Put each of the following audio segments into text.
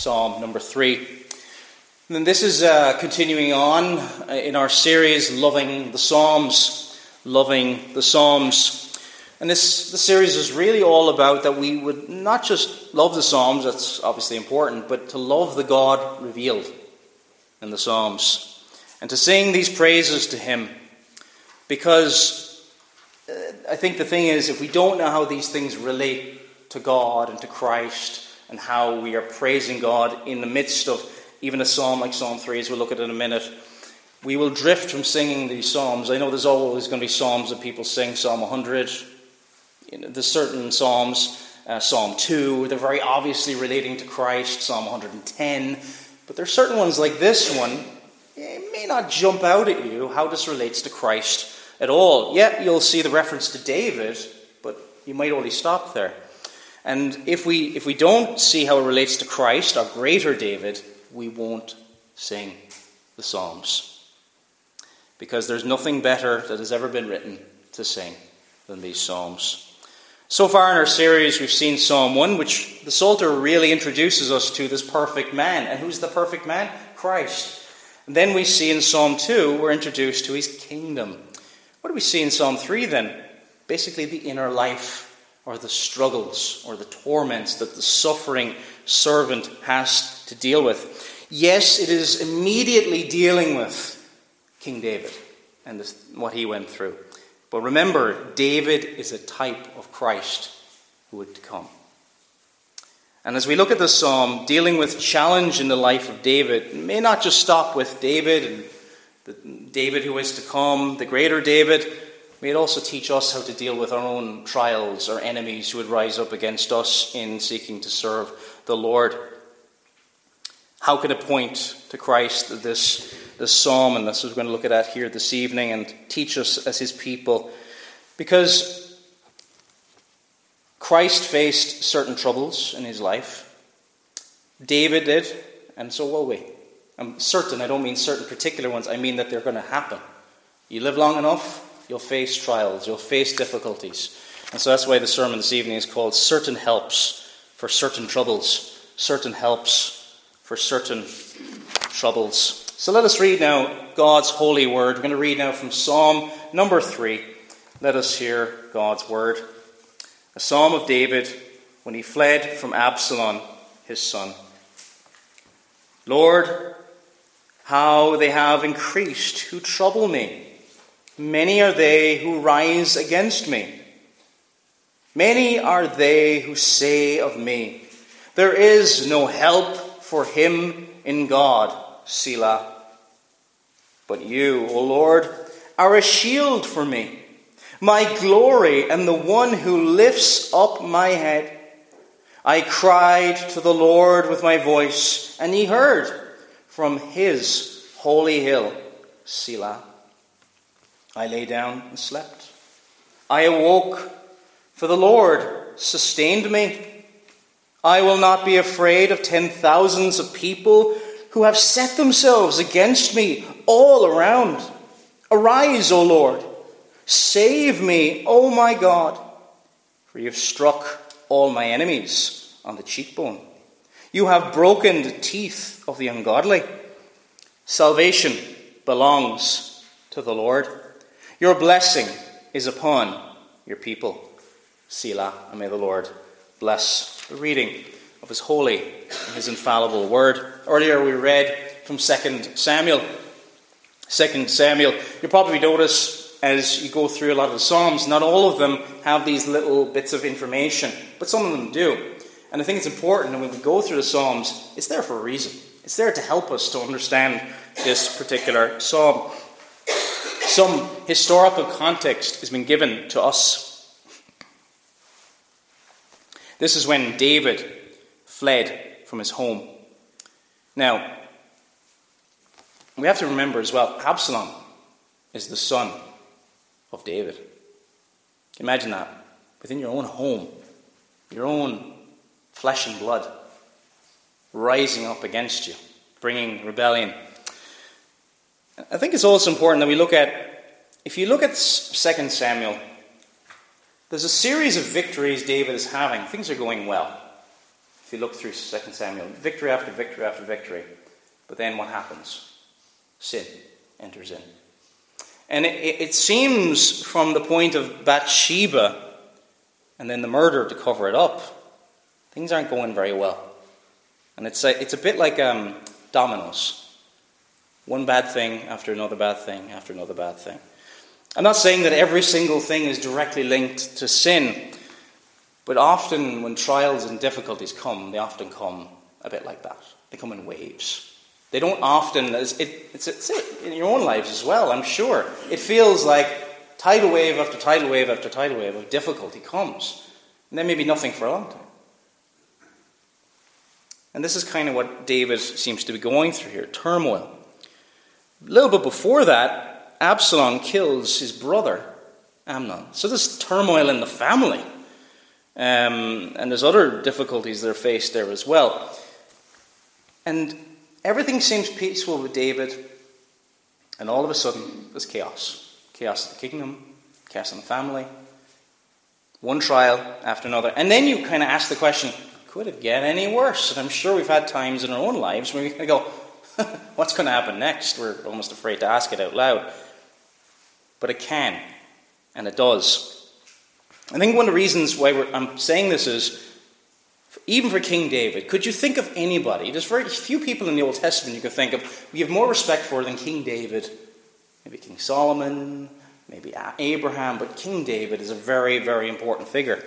Psalm number 3. And this is uh, continuing on uh, in our series, Loving the Psalms. Loving the Psalms. And this the series is really all about that we would not just love the Psalms, that's obviously important, but to love the God revealed in the Psalms. And to sing these praises to Him. Because uh, I think the thing is, if we don't know how these things relate to God and to Christ, and how we are praising God in the midst of even a psalm like Psalm 3, as we'll look at in a minute. We will drift from singing these psalms. I know there's always going to be psalms that people sing, Psalm 100. You know, there's certain psalms, uh, Psalm 2, they're very obviously relating to Christ, Psalm 110. But there's certain ones like this one, it may not jump out at you how this relates to Christ at all. Yet you'll see the reference to David, but you might only stop there. And if we, if we don't see how it relates to Christ, our greater David, we won't sing the Psalms. Because there's nothing better that has ever been written to sing than these Psalms. So far in our series, we've seen Psalm 1, which the Psalter really introduces us to this perfect man. And who's the perfect man? Christ. And then we see in Psalm 2, we're introduced to his kingdom. What do we see in Psalm 3 then? Basically, the inner life or the struggles or the torments that the suffering servant has to deal with. Yes, it is immediately dealing with King David and this, what he went through. But remember, David is a type of Christ who would come. And as we look at this psalm, dealing with challenge in the life of David, may not just stop with David and the David who is to come, the greater David, May it also teach us how to deal with our own trials or enemies who would rise up against us in seeking to serve the Lord. How can it point to Christ, this, this psalm, and this is what we're going to look at here this evening, and teach us as his people? Because Christ faced certain troubles in his life. David did, and so will we. I'm certain, I don't mean certain particular ones, I mean that they're going to happen. You live long enough, You'll face trials, you'll face difficulties. And so that's why the sermon this evening is called Certain Helps for Certain Troubles. Certain Helps for Certain Troubles. So let us read now God's holy word. We're going to read now from Psalm number 3. Let us hear God's word. A psalm of David when he fled from Absalom, his son. Lord, how they have increased who trouble me. Many are they who rise against me. Many are they who say of me, There is no help for him in God, Selah. But you, O Lord, are a shield for me, my glory, and the one who lifts up my head. I cried to the Lord with my voice, and he heard from his holy hill, Selah. I lay down and slept. I awoke, for the Lord sustained me. I will not be afraid of ten thousands of people who have set themselves against me all around. Arise, O Lord. Save me, O my God, for you have struck all my enemies on the cheekbone. You have broken the teeth of the ungodly. Salvation belongs to the Lord. Your blessing is upon your people. Selah, and may the Lord bless the reading of his holy and his infallible word. Earlier we read from 2 Samuel. 2 Samuel, you'll probably notice as you go through a lot of the Psalms, not all of them have these little bits of information, but some of them do. And I think it's important that when we go through the Psalms, it's there for a reason. It's there to help us to understand this particular psalm some historical context has been given to us. This is when David fled from his home. Now, we have to remember as well Absalom is the son of David. Imagine that within your own home, your own flesh and blood rising up against you, bringing rebellion I think it's also important that we look at, if you look at 2 Samuel, there's a series of victories David is having. Things are going well. If you look through 2 Samuel, victory after victory after victory. But then what happens? Sin enters in. And it, it seems from the point of Bathsheba and then the murder to cover it up, things aren't going very well. And it's a, it's a bit like um, dominoes one bad thing after another bad thing after another bad thing. I'm not saying that every single thing is directly linked to sin, but often when trials and difficulties come, they often come a bit like that. They come in waves. They don't often, it, it's, it's in your own lives as well, I'm sure. It feels like tidal wave after tidal wave after tidal wave of difficulty comes. And then maybe nothing for a long time. And this is kind of what David seems to be going through here turmoil. A little bit before that, Absalom kills his brother, Amnon. So there's turmoil in the family. Um, and there's other difficulties that are faced there as well. And everything seems peaceful with David, and all of a sudden, there's chaos. Chaos in the kingdom, chaos in the family, one trial after another. And then you kind of ask the question could it get any worse? And I'm sure we've had times in our own lives where we kind of go, What's going to happen next? We're almost afraid to ask it out loud. But it can, and it does. I think one of the reasons why I'm saying this is, even for King David, could you think of anybody? There's very few people in the Old Testament you could think of we have more respect for than King David. Maybe King Solomon, maybe Abraham, but King David is a very, very important figure.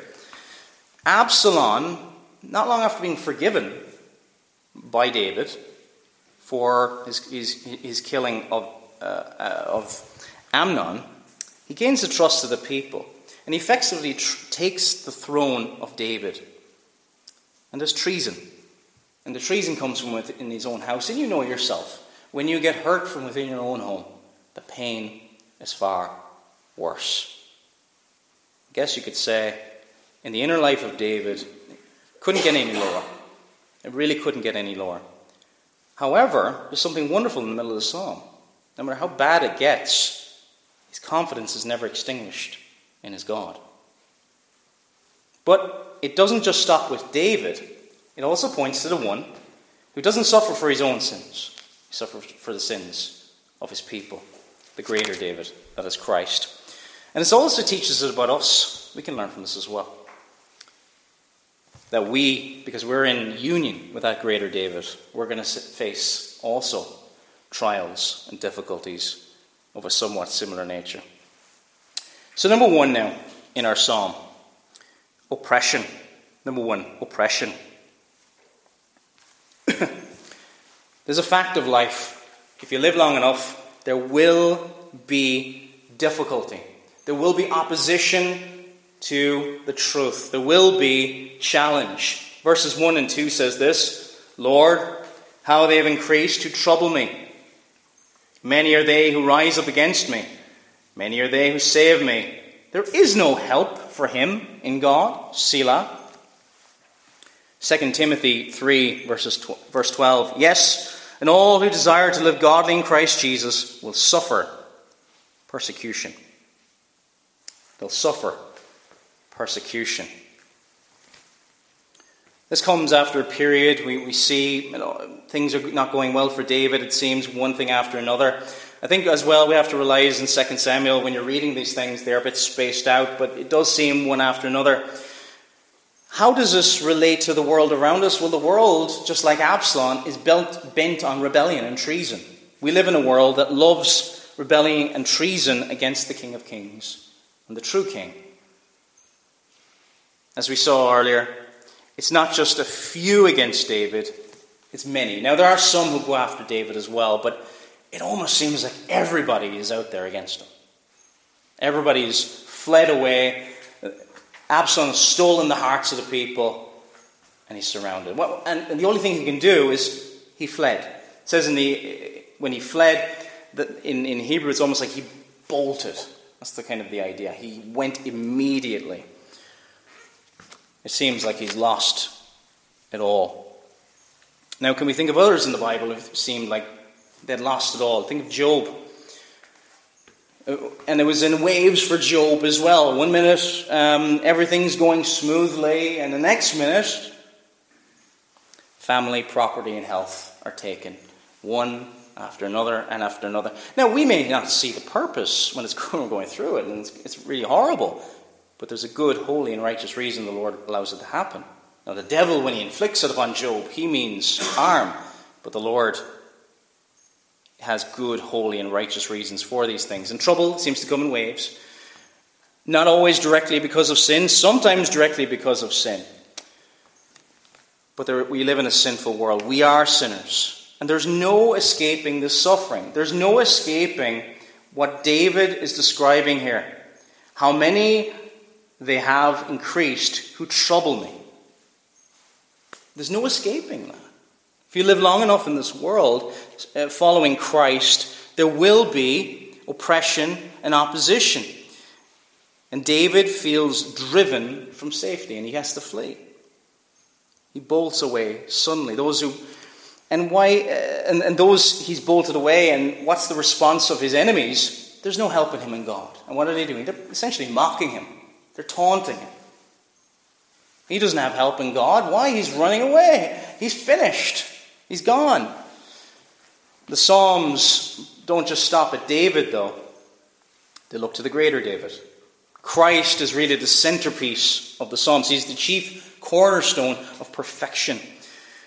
Absalom, not long after being forgiven by David, for his, his, his killing of, uh, uh, of Amnon, he gains the trust of the people. And he effectively tr- takes the throne of David. And there's treason. And the treason comes from within his own house. And you know yourself, when you get hurt from within your own home, the pain is far worse. I guess you could say, in the inner life of David, couldn't get any lower. It really couldn't get any lower. However, there's something wonderful in the middle of the psalm. No matter how bad it gets, his confidence is never extinguished in his God. But it doesn't just stop with David, it also points to the one who doesn't suffer for his own sins, he suffers for the sins of his people, the greater David, that is Christ. And it also teaches us about us. We can learn from this as well that we, because we're in union with that greater David, we're going to face also trials and difficulties of a somewhat similar nature. So, number one now in our psalm oppression. Number one, oppression. There's a fact of life. If you live long enough, there will be difficulty. There will be opposition to the truth. There will be challenge. Verses 1 and 2 says this Lord, how they have increased to trouble me. Many are they who rise up against me. Many are they who of me, There is no help for him in God. Selah. 2 Timothy 3, verses tw- verse 12. Yes, and all who desire to live godly in Christ Jesus will suffer persecution. They'll suffer persecution. This comes after a period we, we see you know, things are not going well for David, it seems, one thing after another. I think as well we have to realize in 2 Samuel when you're reading these things, they're a bit spaced out, but it does seem one after another. How does this relate to the world around us? Well, the world, just like Absalom, is bent on rebellion and treason. We live in a world that loves rebellion and treason against the King of Kings and the true King. As we saw earlier, it's not just a few against David, it's many. Now, there are some who go after David as well, but it almost seems like everybody is out there against him. Everybody's fled away. Absalom has stolen the hearts of the people, and he's surrounded. Well, and, and, the only thing he can do is he fled. It says in the when he fled, that in, in Hebrew it's almost like he bolted. That's the kind of the idea. He went immediately. It seems like he's lost it all. Now, can we think of others in the Bible who seemed like they'd lost it all? Think of Job. And it was in waves for Job as well. One minute, um, everything's going smoothly, and the next minute, Family, property, and health are taken, one after another and after another. Now, we may not see the purpose when it's going through it, and it's, it's really horrible, but there's a good, holy, and righteous reason the Lord allows it to happen. Now, the devil, when he inflicts it upon Job, he means harm, but the Lord has good, holy, and righteous reasons for these things. And trouble seems to come in waves, not always directly because of sin, sometimes directly because of sin. But there, we live in a sinful world. We are sinners. And there's no escaping the suffering. There's no escaping what David is describing here. How many they have increased who trouble me. There's no escaping that. If you live long enough in this world uh, following Christ, there will be oppression and opposition. And David feels driven from safety and he has to flee. He bolts away suddenly. Those who and why uh, and, and those he's bolted away and what's the response of his enemies? There's no helping him in God. And what are they doing? They're essentially mocking him. They're taunting him. He doesn't have help in God. Why? He's running away. He's finished. He's gone. The Psalms don't just stop at David, though. They look to the greater David. Christ is really the centerpiece of the Psalms. He's the chief cornerstone of perfection.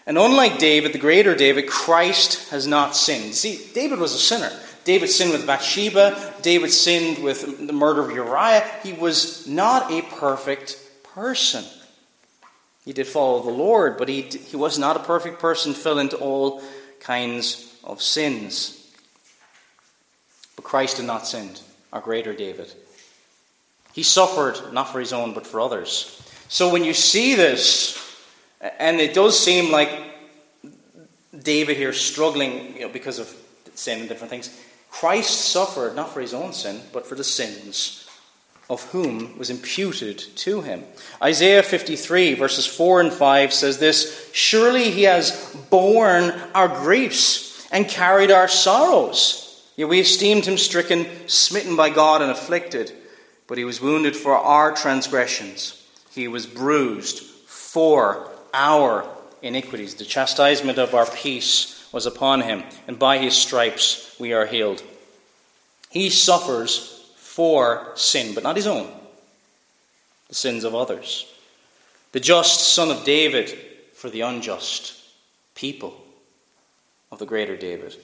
And unlike David, the greater David, Christ has not sinned. See, David was a sinner. David sinned with Bathsheba. David sinned with the murder of Uriah. He was not a perfect person. He did follow the Lord, but he, he was not a perfect person, fell into all kinds of sins. But Christ did not sin, our greater David. He suffered not for his own, but for others. So when you see this, and it does seem like David here struggling you know, because of sin and different things, Christ suffered not for his own sin, but for the sins of whom was imputed to him. Isaiah 53, verses 4 and 5 says this Surely he has borne our griefs and carried our sorrows. Yet we esteemed him stricken, smitten by God, and afflicted. But he was wounded for our transgressions, he was bruised for our iniquities. The chastisement of our peace was upon him, and by his stripes we are healed. He suffers for sin, but not his own, the sins of others. The just son of David for the unjust people of the greater David.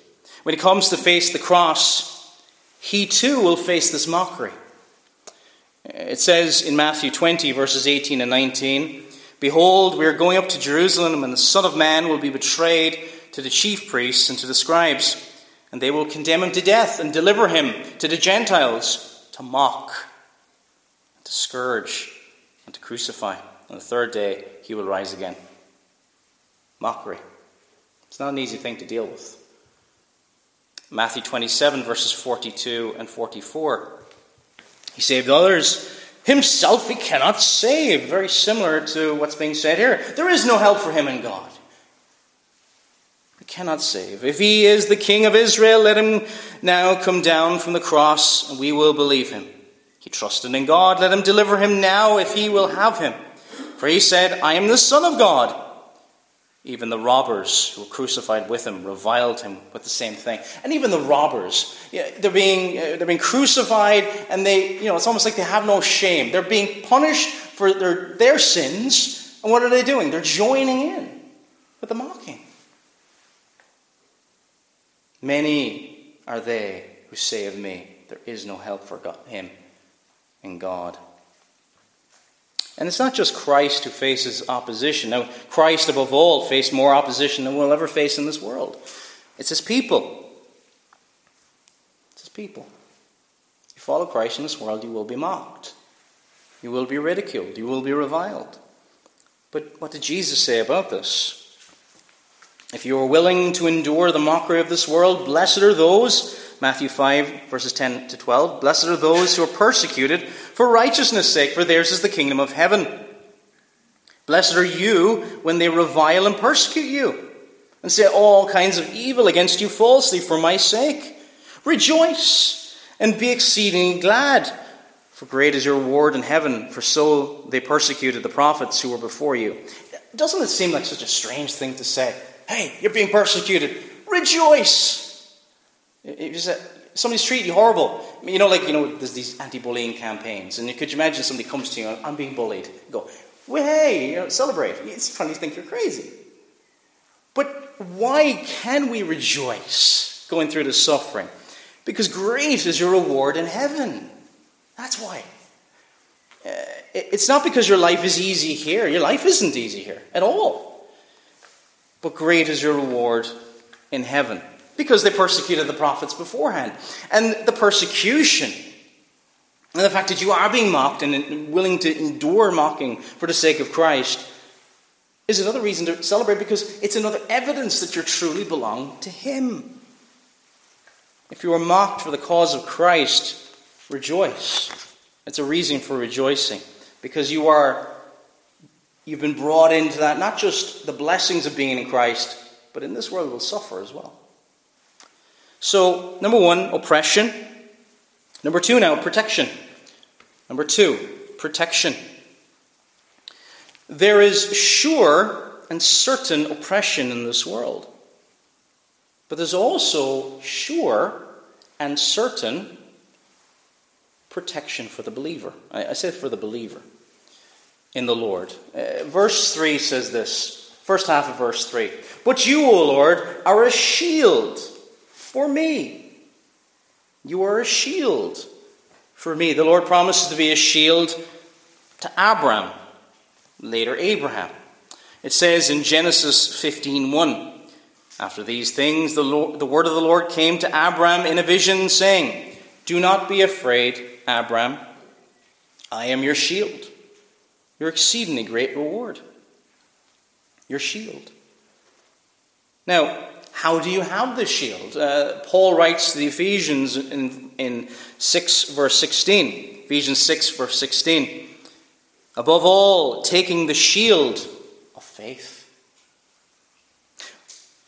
When he comes to face the cross, he too will face this mockery. It says in Matthew 20, verses 18 and 19 Behold, we are going up to Jerusalem, and the Son of Man will be betrayed to the chief priests and to the scribes, and they will condemn him to death and deliver him to the Gentiles to mock, to scourge, and to crucify. On the third day, he will rise again. Mockery. It's not an easy thing to deal with. Matthew 27, verses 42 and 44. He saved others Himself he cannot save. Very similar to what's being said here. There is no help for him in God. Cannot save. If he is the King of Israel, let him now come down from the cross, and we will believe him. He trusted in God. Let him deliver him now if he will have him. For he said, I am the Son of God. Even the robbers who were crucified with him reviled him with the same thing. And even the robbers, they're being, uh, they're being crucified and they, you know, it's almost like they have no shame. They're being punished for their, their sins. And what are they doing? They're joining in with the mocking. Many are they who say of me, there is no help for God, him in God. And it's not just Christ who faces opposition. Now, Christ, above all, faced more opposition than we'll ever face in this world. It's his people. It's his people. If you follow Christ in this world, you will be mocked. You will be ridiculed. You will be reviled. But what did Jesus say about this? If you are willing to endure the mockery of this world, blessed are those, Matthew 5, verses 10 to 12, blessed are those who are persecuted for righteousness' sake, for theirs is the kingdom of heaven. Blessed are you when they revile and persecute you, and say all kinds of evil against you falsely for my sake. Rejoice and be exceedingly glad, for great is your reward in heaven, for so they persecuted the prophets who were before you. doesn't it seem like such a strange thing to say? Hey, you're being persecuted. Rejoice. If you say, somebody's treating you horrible. You know, like, you know, there's these anti bullying campaigns. And you could imagine somebody comes to you I'm being bullied? You go, well, hey, you know, celebrate. It's funny to think you're crazy. But why can we rejoice going through the suffering? Because great is your reward in heaven. That's why. Uh, it's not because your life is easy here. Your life isn't easy here at all. But great is your reward in heaven. Because they persecuted the prophets beforehand. And the persecution, and the fact that you are being mocked and willing to endure mocking for the sake of Christ, is another reason to celebrate because it's another evidence that you truly belong to Him. If you are mocked for the cause of Christ, rejoice. It's a reason for rejoicing because you are you've been brought into that not just the blessings of being in Christ, but in this world will suffer as well. So, number 1, oppression. Number 2 now, protection. Number 2, protection. There is sure and certain oppression in this world. But there's also sure and certain protection for the believer. I, I said for the believer in the Lord. Uh, verse 3 says this, first half of verse 3 But you, O Lord, are a shield for me. You are a shield for me. The Lord promises to be a shield to Abram, later Abraham. It says in Genesis 15:1, after these things, the, Lord, the word of the Lord came to Abram in a vision, saying, Do not be afraid, Abram. I am your shield, your exceedingly great reward. Your shield. Now, how do you have this shield? Uh, Paul writes to the Ephesians in, in 6, verse 16. Ephesians 6, verse 16. Above all, taking the shield of faith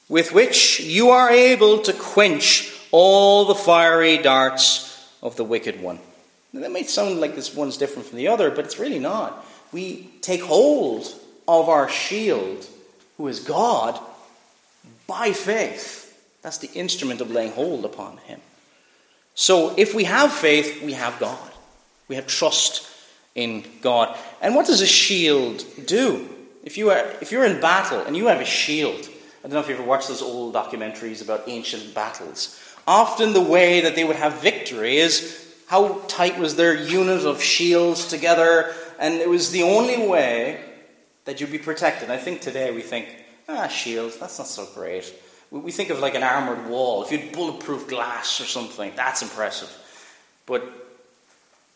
with which you are able to quench all the fiery darts of the wicked one. Now, that may sound like this one's different from the other, but it's really not. We take hold of our shield, who is God, by faith. That's the instrument of laying hold upon Him. So if we have faith, we have God. We have trust in God. And what does a shield do? If, you are, if you're in battle and you have a shield, I don't know if you ever watched those old documentaries about ancient battles. Often the way that they would have victory is how tight was their unit of shields together, and it was the only way that you'd be protected. I think today we think, ah, shields, that's not so great. We think of like an armoured wall. If you had bulletproof glass or something, that's impressive. But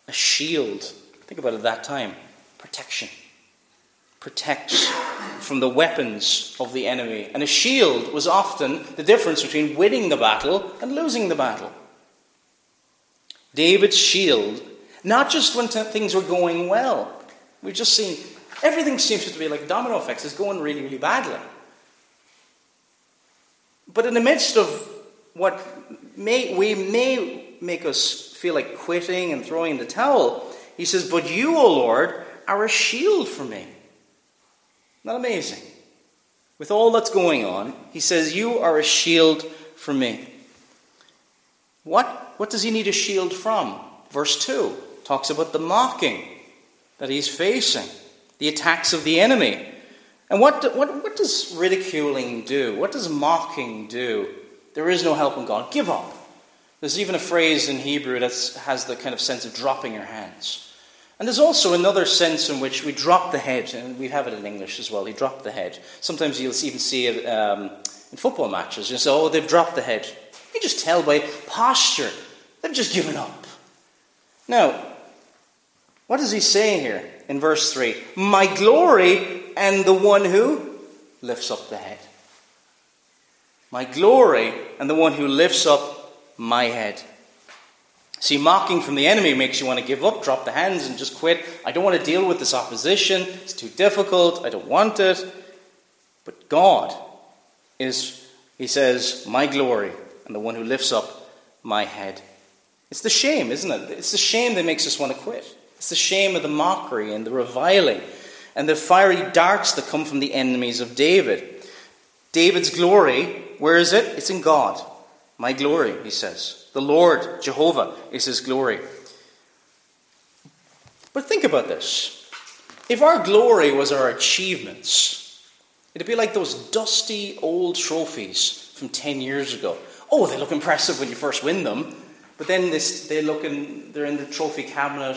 a shield, think about it at that time protection protects from the weapons of the enemy. And a shield was often the difference between winning the battle and losing the battle. David's shield, not just when things were going well, we've just seen everything seems to be like domino effects, It's going really, really badly. But in the midst of what may, we may make us feel like quitting and throwing the towel, he says, But you, O Lord, are a shield for me. Not amazing? With all that's going on, he says, You are a shield for me. What, what does he need a shield from? Verse 2 talks about the mocking that he's facing, the attacks of the enemy. And what, what, what does ridiculing do? What does mocking do? There is no help in God. Give up. There's even a phrase in Hebrew that has the kind of sense of dropping your hands. And there's also another sense in which we drop the head, and we have it in English as well. He dropped the head. Sometimes you'll even see it um, in football matches. You say, "Oh, they've dropped the head." You just tell by posture they've just given up. Now, what does he saying here in verse three? My glory and the one who lifts up the head. My glory and the one who lifts up my head. See, mocking from the enemy makes you want to give up, drop the hands, and just quit. I don't want to deal with this opposition. It's too difficult. I don't want it. But God is, he says, my glory and the one who lifts up my head. It's the shame, isn't it? It's the shame that makes us want to quit. It's the shame of the mockery and the reviling. and the fiery darts that come from the enemies of David. David's glory, where is it? It's in God. My glory, he says. The Lord, Jehovah, is his glory. But think about this. If our glory was our achievements, it'd be like those dusty old trophies from 10 years ago. Oh, they look impressive when you first win them, but then they look in, they're in the trophy cabinet,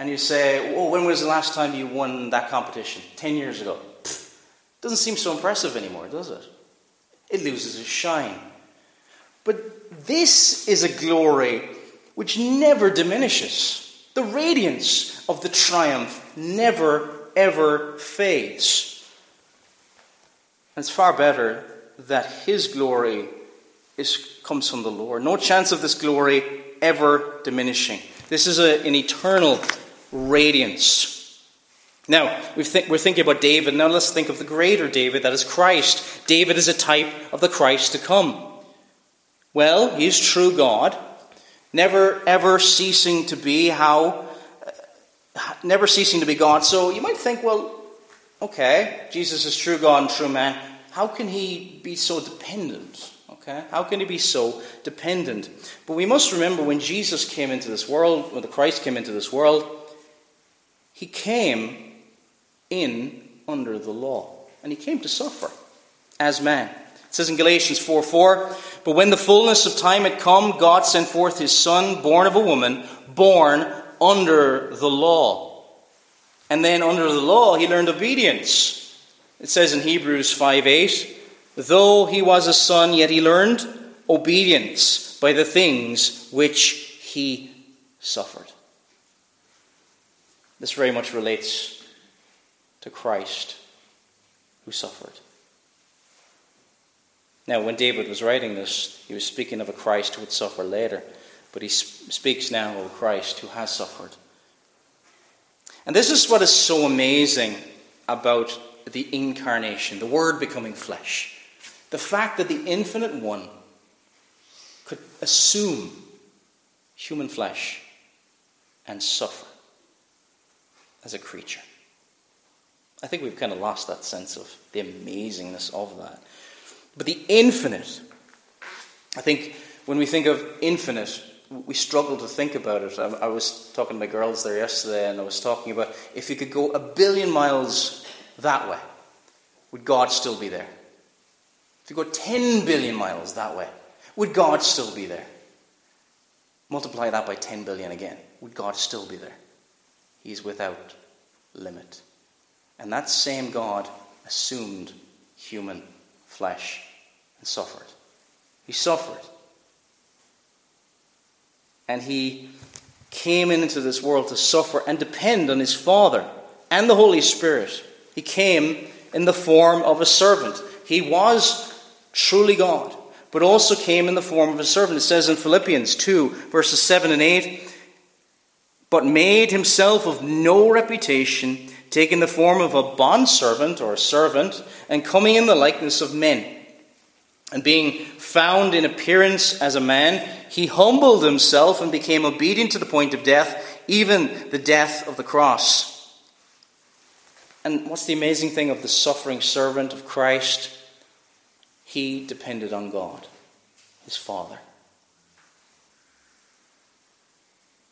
and you say, Oh, when was the last time you won that competition? 10 years ago. Pfft, doesn't seem so impressive anymore, does it? It loses its shine. But this is a glory which never diminishes. The radiance of the triumph never, ever fades. And it's far better that His glory is, comes from the Lord. No chance of this glory ever diminishing. This is a, an eternal radiance. Now, we are thinking about David. Now let's think of the greater David, that is Christ. David is a type of the Christ to come. Well, he is true God, never ever ceasing to be how uh, never ceasing to be God. So you might think, well, okay, Jesus is true God and true man. How can he be so dependent? Okay? How can he be so dependent? But we must remember when Jesus came into this world, when the Christ came into this world, he came in under the law. And he came to suffer as man. It says in Galatians 4 4, But when the fullness of time had come, God sent forth his Son, born of a woman, born under the law. And then under the law, he learned obedience. It says in Hebrews 5 8, Though he was a son, yet he learned obedience by the things which he suffered. This very much relates to Christ who suffered. Now, when David was writing this, he was speaking of a Christ who would suffer later, but he speaks now of a Christ who has suffered. And this is what is so amazing about the incarnation, the Word becoming flesh. The fact that the infinite one could assume human flesh and suffer as a creature. I think we've kind of lost that sense of the amazingness of that. But the infinite, I think when we think of infinite, we struggle to think about it. I, was talking to my girls there yesterday, and I was talking about if you could go a billion miles that way, would God still be there? If you go 10 billion miles that way, would God still be there? Multiply that by 10 billion again. Would God still be there? He's without limit. And that same God assumed human flesh and suffered. He suffered. And he came into this world to suffer and depend on his Father and the Holy Spirit. He came in the form of a servant. He was truly God, but also came in the form of a servant. It says in Philippians 2, verses 7 and 8, but made himself of no reputation, taking the form of a bondservant or a servant, and coming in the likeness of men. And being found in appearance as a man, he humbled himself and became obedient to the point of death, even the death of the cross. And what's the amazing thing of the suffering servant of Christ? He depended on God, his Father.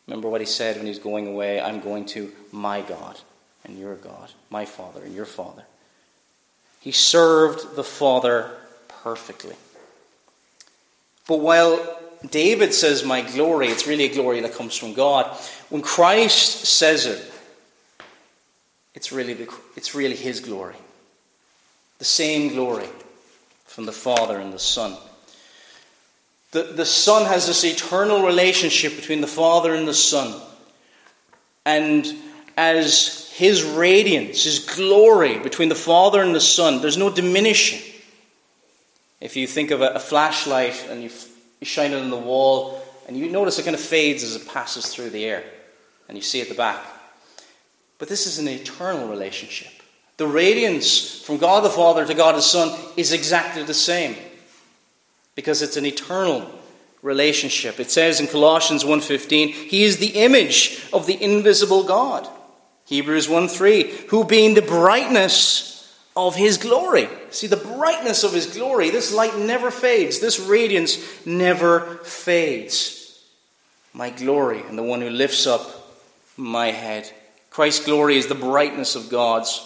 Remember what he said when he's going away I'm going to my God and your God, my Father and your Father. He served the Father perfectly. But while David says, My glory, it's really a glory that comes from God. When Christ says it, it's really, the, it's really his glory. The same glory from the Father and the Son. The, the Son has this eternal relationship between the Father and the Son. And as his radiance, his glory between the Father and the Son, there's no diminishing. If you think of a, a flashlight and you, you shine it on the wall, and you notice it kind of fades as it passes through the air, and you see at the back. But this is an eternal relationship. The radiance from God the Father to God the Son is exactly the same because it's an eternal relationship. It says in Colossians 1:15, he is the image of the invisible God. Hebrews 1 3, who being the brightness of his glory. See, the brightness of his glory, this light never fades, this radiance never fades. My glory and the one who lifts up my head. Christ's glory is the brightness of God's,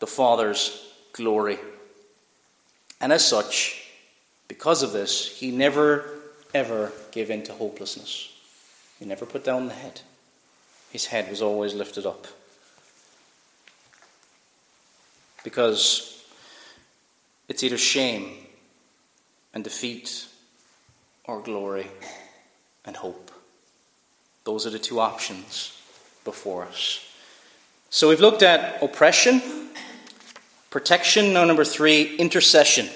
the Father's glory. And as such, because of this, he never, ever gave in to hopelessness. He never put down the head. His head was always lifted up. Because it's either shame and defeat or glory and hope. Those are the two options before us. So we've looked at oppression, protection. Now, number three, intercession.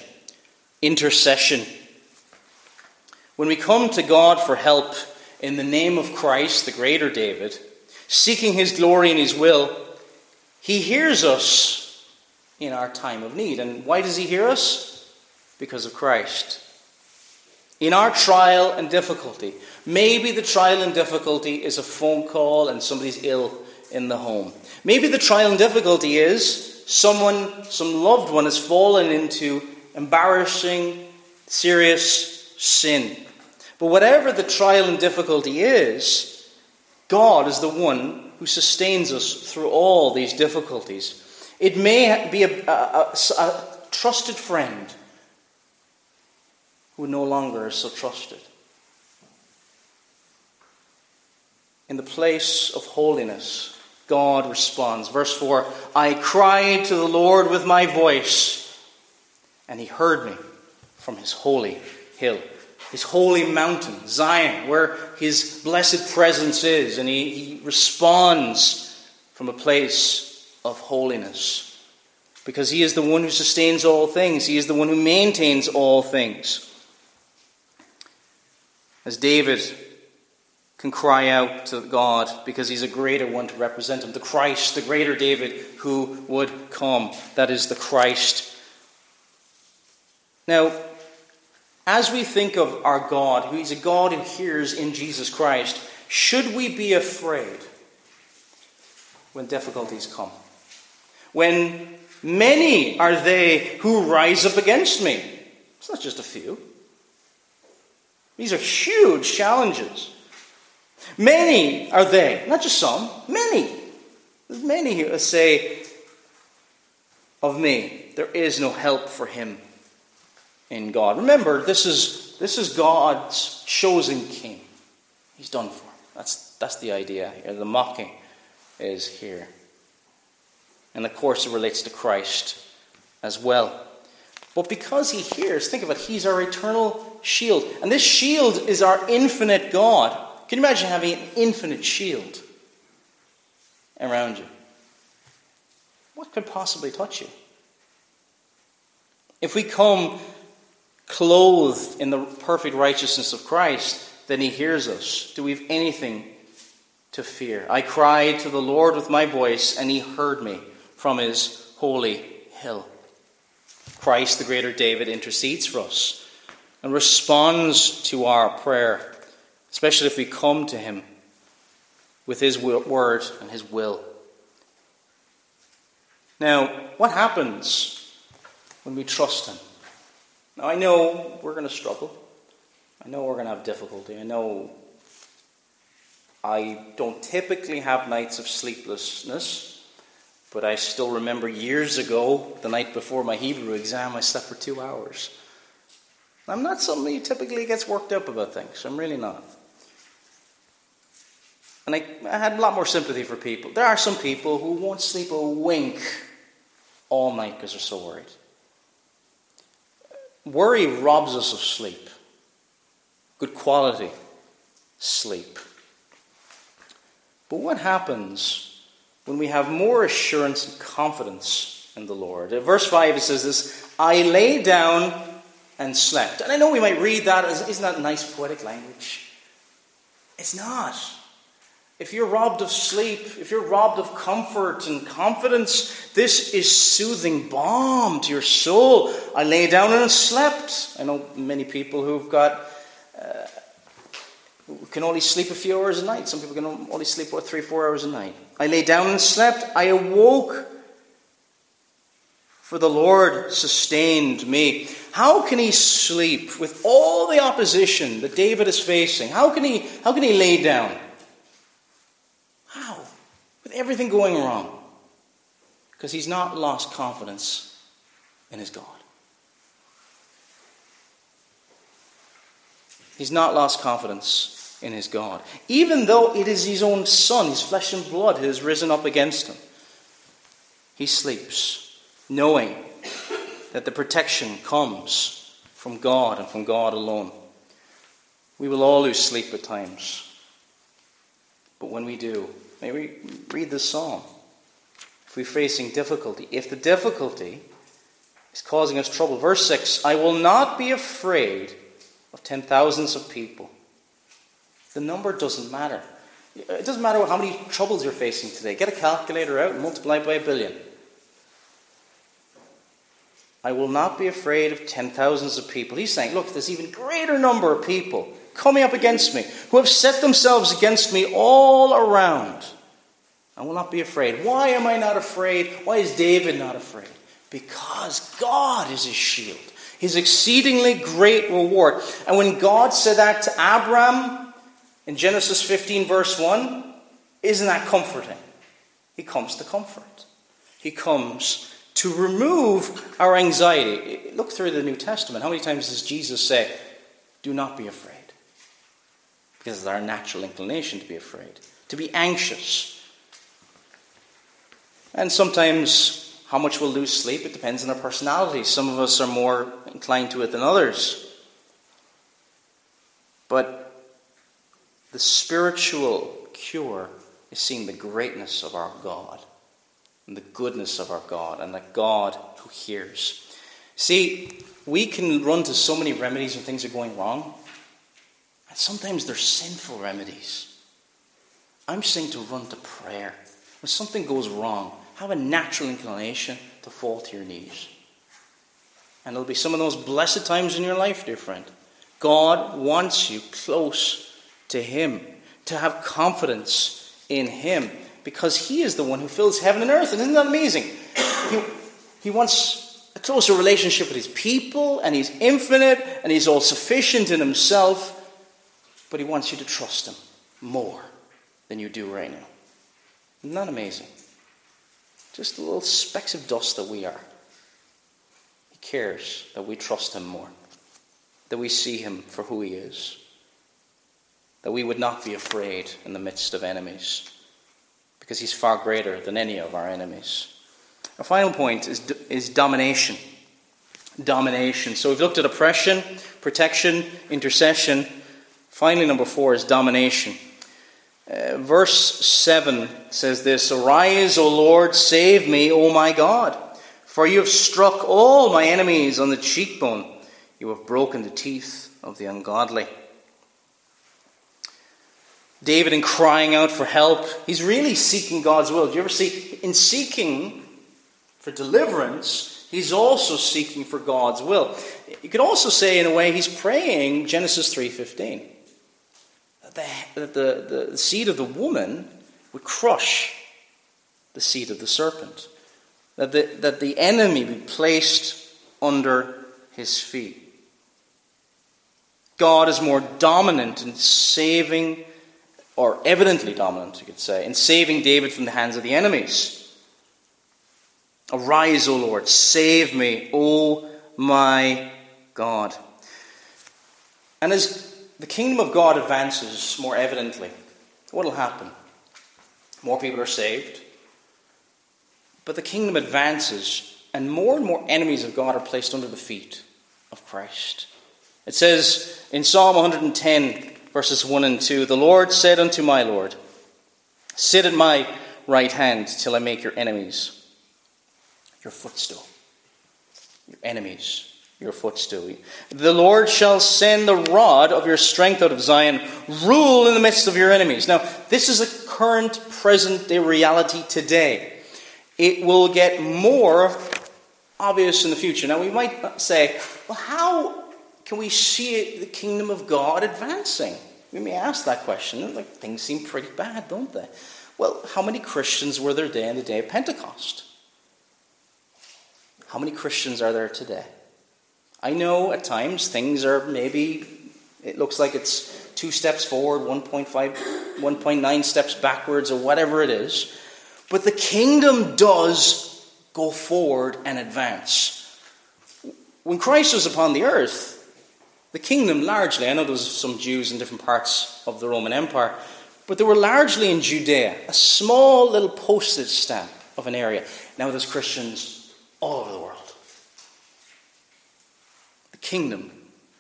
Intercession. When we come to God for help in the name of Christ, the greater David, seeking his glory and his will, he hears us in our time of need. And why does he hear us? Because of Christ. In our trial and difficulty, maybe the trial and difficulty is a phone call and somebody's ill in the home. Maybe the trial and difficulty is someone, some loved one, has fallen into embarrassing, serious sin. But whatever the trial and difficulty is, God is the one who sustains us through all these difficulties. It may be a, a, a, a trusted friend who no longer is so trusted. In the place of holiness, God responds. Verse 4 I cried to the Lord with my voice, and he heard me from his holy hill, his holy mountain, Zion, where his blessed presence is, and he, he responds from a place of holiness. Because he is the one who sustains all things, he is the one who maintains all things. As David can cry out to God because he's a greater one to represent him. The Christ, the greater David who would come. That is the Christ. Now, as we think of our God, who is a God who hears in Jesus Christ, should we be afraid when difficulties come? When many are they who rise up against me? It's not just a few. These are huge challenges. Many are they, not just some, many. There's many who say of me, there is no help for him in God. Remember, this is, this is God's chosen king. He's done for. That's, that's the idea here. The mocking is here. And of course, it relates to Christ as well. But because he hears, think of it, he's our eternal shield. And this shield is our infinite God. Can you imagine having an infinite shield around you? What could possibly touch you? If we come clothed in the perfect righteousness of Christ, then he hears us. Do we have anything to fear? I cried to the Lord with my voice, and he heard me from his holy hill. Christ, the greater David, intercedes for us and responds to our prayer especially if we come to Him with His word and His will. Now, what happens when we trust Him? Now, I know we're going to struggle. I know we're going to have difficulty. I know I don't typically have nights of sleeplessness, but I still remember years ago, the night before my Hebrew exam, I slept for two hours. I'm not somebody who typically gets worked up about things. I'm really not. And I, I had a lot more sympathy for people. There are some people who won't sleep a wink all night because they're so worried. Worry robs us of sleep, good quality sleep. But what happens when we have more assurance and confidence in the Lord? In verse 5 it says this I lay down and slept. And I know we might read that as, isn't that nice poetic language? It's not. If you're robbed of sleep, if you're robbed of comfort and confidence, this is soothing balm to your soul. I lay down and slept. I know many people who've got uh, can only sleep a few hours a night. Some people can only sleep what three, four hours a night. I lay down and slept. I awoke, for the Lord sustained me. How can he sleep with all the opposition that David is facing? How can he, how can he lay down? Everything going wrong. Because he's not lost confidence in his God. He's not lost confidence in his God. Even though it is his own son, his flesh and blood, who has risen up against him, he sleeps, knowing that the protection comes from God and from God alone. We will all lose sleep at times. But when we do, may we read the psalm. If we're facing difficulty, if the difficulty is causing us trouble, verse 6 I will not be afraid of ten thousands of people. The number doesn't matter. It doesn't matter how many troubles you're facing today. Get a calculator out and multiply by a billion. I will not be afraid of ten thousands of people. He's saying, look, there's even greater number of people coming up against me who have set themselves against me all around. I will not be afraid. Why am I not afraid? Why is David not afraid? Because God is his shield his exceedingly great reward. And when God said that to Abram in Genesis 15, verse 1, isn't that comforting? He comes to comfort. He comes to remove our anxiety. Look through the New Testament. How many times does Jesus say, Do not be afraid? Because it's our natural inclination to be afraid, to be anxious. And sometimes how much we'll lose sleep, it depends on our personality. Some of us are more inclined to it than others. But the spiritual cure is seeing the greatness of our God and the goodness of our God and the God who hears. See, we can run to so many remedies when things are going wrong, and sometimes they're sinful remedies. I'm saying to run to prayer. When something goes wrong, have a natural inclination to fall to your knees. And there'll be some of those blessed times in your life, dear friend. God wants you close to Him, to have confidence in Him, because He is the one who fills heaven and earth. And isn't that amazing? He, he wants a closer relationship with His people, and He's infinite, and He's all sufficient in Himself, but He wants you to trust Him more than you do right now. Isn't that amazing? Just the little specks of dust that we are. He cares that we trust Him more, that we see Him for who He is, that we would not be afraid in the midst of enemies, because He's far greater than any of our enemies. Our final point is, is domination. Domination. So we've looked at oppression, protection, intercession. Finally, number four is domination. Uh, verse 7 says this Arise, O Lord, save me, O my God. For you have struck all my enemies on the cheekbone, you have broken the teeth of the ungodly. David, in crying out for help, he's really seeking God's will. Do you ever see, in seeking for deliverance, he's also seeking for God's will. You could also say, in a way, he's praying Genesis 3.15 the, the, the seed of the woman would crush the seed of the serpent, that the, that the enemy be placed under his feet. God is more dominant in saving, or evidently dominant, you could say, in saving David from the hands of the enemies. Arise, O Lord, save me, O my God. And as the kingdom of God advances more evidently, what will happen? More people are saved, but the kingdom advances, and more and more enemies of God are placed under the feet of Christ. It says in Psalm 110, verses 1 and 2 The Lord said unto my Lord, Sit at my right hand till I make your enemies your footstool. Your enemies your footstool. The Lord shall send the rod of your strength out of Zion, rule in the midst of your enemies. Now, this is a current, present day reality today. It will get more obvious in the future. Now, we might say, well, how can we see the kingdom of God advancing? We may ask that question. Like, things seem pretty bad, don't they? Well, how many Christians were there day in the day of Pentecost? How many Christians are there today? I know at times things are maybe, it looks like it's two steps forward, 1.5, 1.9 steps backwards, or whatever it is. But the kingdom does go forward and advance. When Christ was upon the earth, the kingdom largely, I know there was some Jews in different parts of the Roman Empire, but they were largely in Judea, a small little postage stamp of an area. Now there's Christians all over the world. Kingdom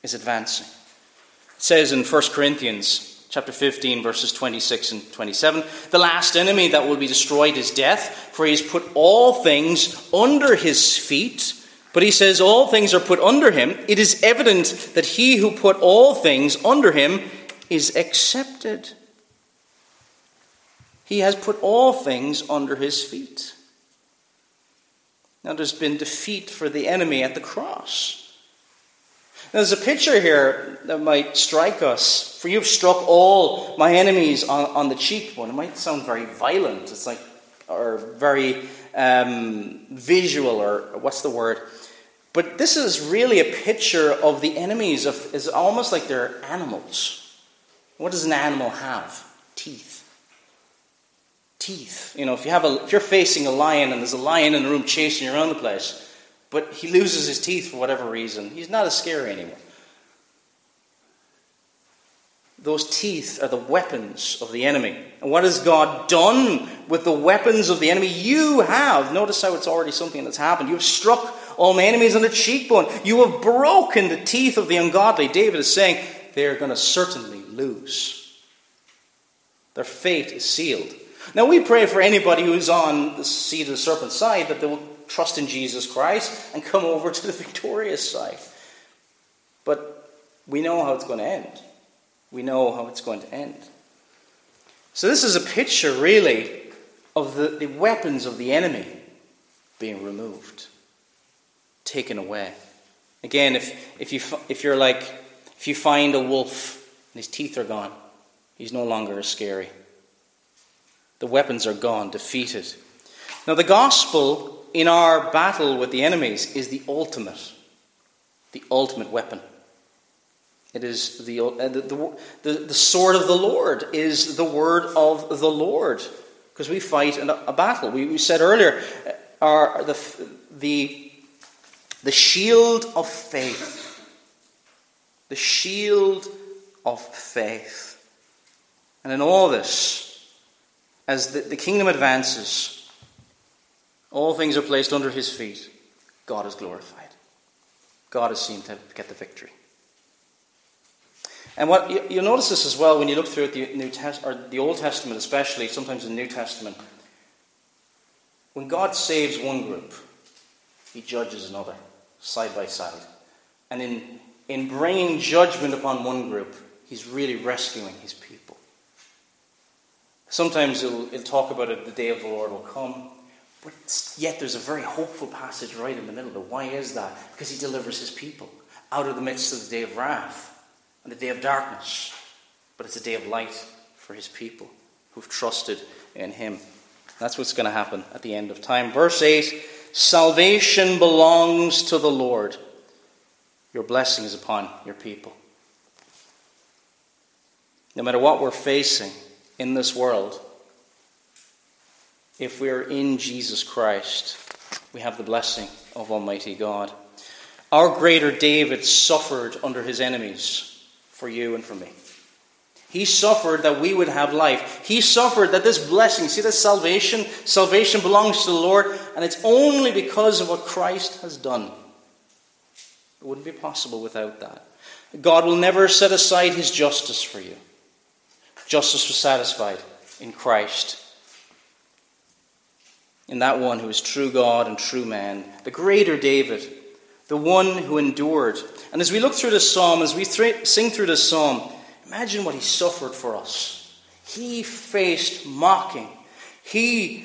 is advancing. It says in 1 Corinthians chapter 15, verses 26 and 27. The last enemy that will be destroyed is death, for he has put all things under his feet. But he says, All things are put under him. It is evident that he who put all things under him is accepted. He has put all things under his feet. Now, there's been defeat for the enemy at the cross. There's a picture here that might strike us. For you've struck all my enemies on, on the cheekbone. It might sound very violent. It's like, or very um, visual, or what's the word? But this is really a picture of the enemies of is almost like they're animals. What does an animal have? Teeth. Teeth. You know, if you have a if you're facing a lion and there's a lion in the room chasing you around the place, but he loses his teeth for whatever reason. He's not as scary anymore. Those teeth are the weapons of the enemy. And what has God done with the weapons of the enemy? You have. Notice how it's already something that's happened. You have struck all my enemies on the cheekbone. You have broken the teeth of the ungodly. David is saying they are going to certainly lose. Their fate is sealed. Now, we pray for anybody who's on the seat of the serpent's side that they will trust in Jesus Christ and come over to the victorious side. But we know how it's going to end. We know how it's going to end. So, this is a picture, really, of the, the weapons of the enemy being removed, taken away. Again, if, if, you, if you're like, if you find a wolf and his teeth are gone, he's no longer as scary. The weapons are gone, defeated. Now, the gospel in our battle with the enemies is the ultimate, the ultimate weapon. It is the, uh, the, the, the, sword of the Lord is the word of the Lord. Because we fight a, a battle. We, we said earlier, uh, our, the, the, the shield of faith. The shield of faith. And in all this, as the, the kingdom advances, all things are placed under his feet. God is glorified. God is seen to get the victory. And what you, will notice this as well when you look through the New Test or the Old Testament, especially sometimes in the New Testament. When God saves one group, He judges another side by side, and in in bringing judgment upon one group, He's really rescuing His people. Sometimes it'll, it'll talk about it. The day of the Lord will come. But yet there's a very hopeful passage right in the middle of it. Why is that? Because he delivers his people out of the midst of the day of wrath and the day of darkness. But it's a day of light for his people who've trusted in him. That's what's going to happen at the end of time. Verse 8 Salvation belongs to the Lord. Your blessing is upon your people. No matter what we're facing in this world, if we're in Jesus Christ, we have the blessing of Almighty God. Our greater David suffered under his enemies for you and for me. He suffered that we would have life. He suffered that this blessing, see this salvation? Salvation belongs to the Lord, and it's only because of what Christ has done. It wouldn't be possible without that. God will never set aside his justice for you. Justice was satisfied in Christ in that one who is true God and true man, the greater David, the one who endured. And as we look through this psalm, as we th- sing through this psalm, imagine what he suffered for us. He faced mocking, he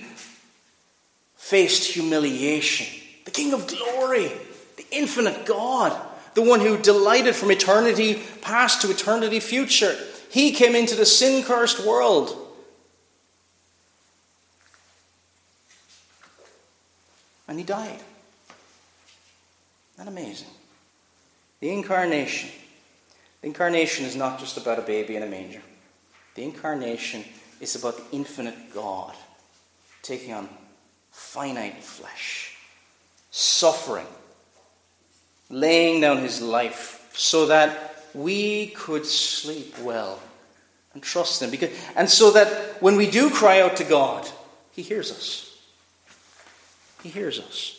faced humiliation. The King of glory, the infinite God, the one who delighted from eternity past to eternity future. He came into the sin cursed world And he died. Isn't that amazing? The incarnation. The incarnation is not just about a baby in a manger. The incarnation is about the infinite God taking on finite flesh, suffering, laying down his life so that we could sleep well and trust him. Because, and so that when we do cry out to God, he hears us. He hears us.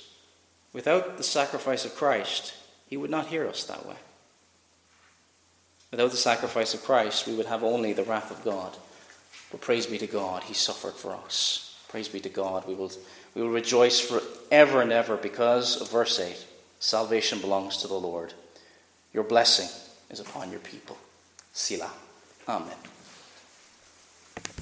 Without the sacrifice of Christ, he would not hear us that way. Without the sacrifice of Christ, we would have only the wrath of God. But praise be to God, he suffered for us. Praise be to God. We will, we will rejoice forever and ever because of verse 8 salvation belongs to the Lord. Your blessing is upon your people. Selah. Amen.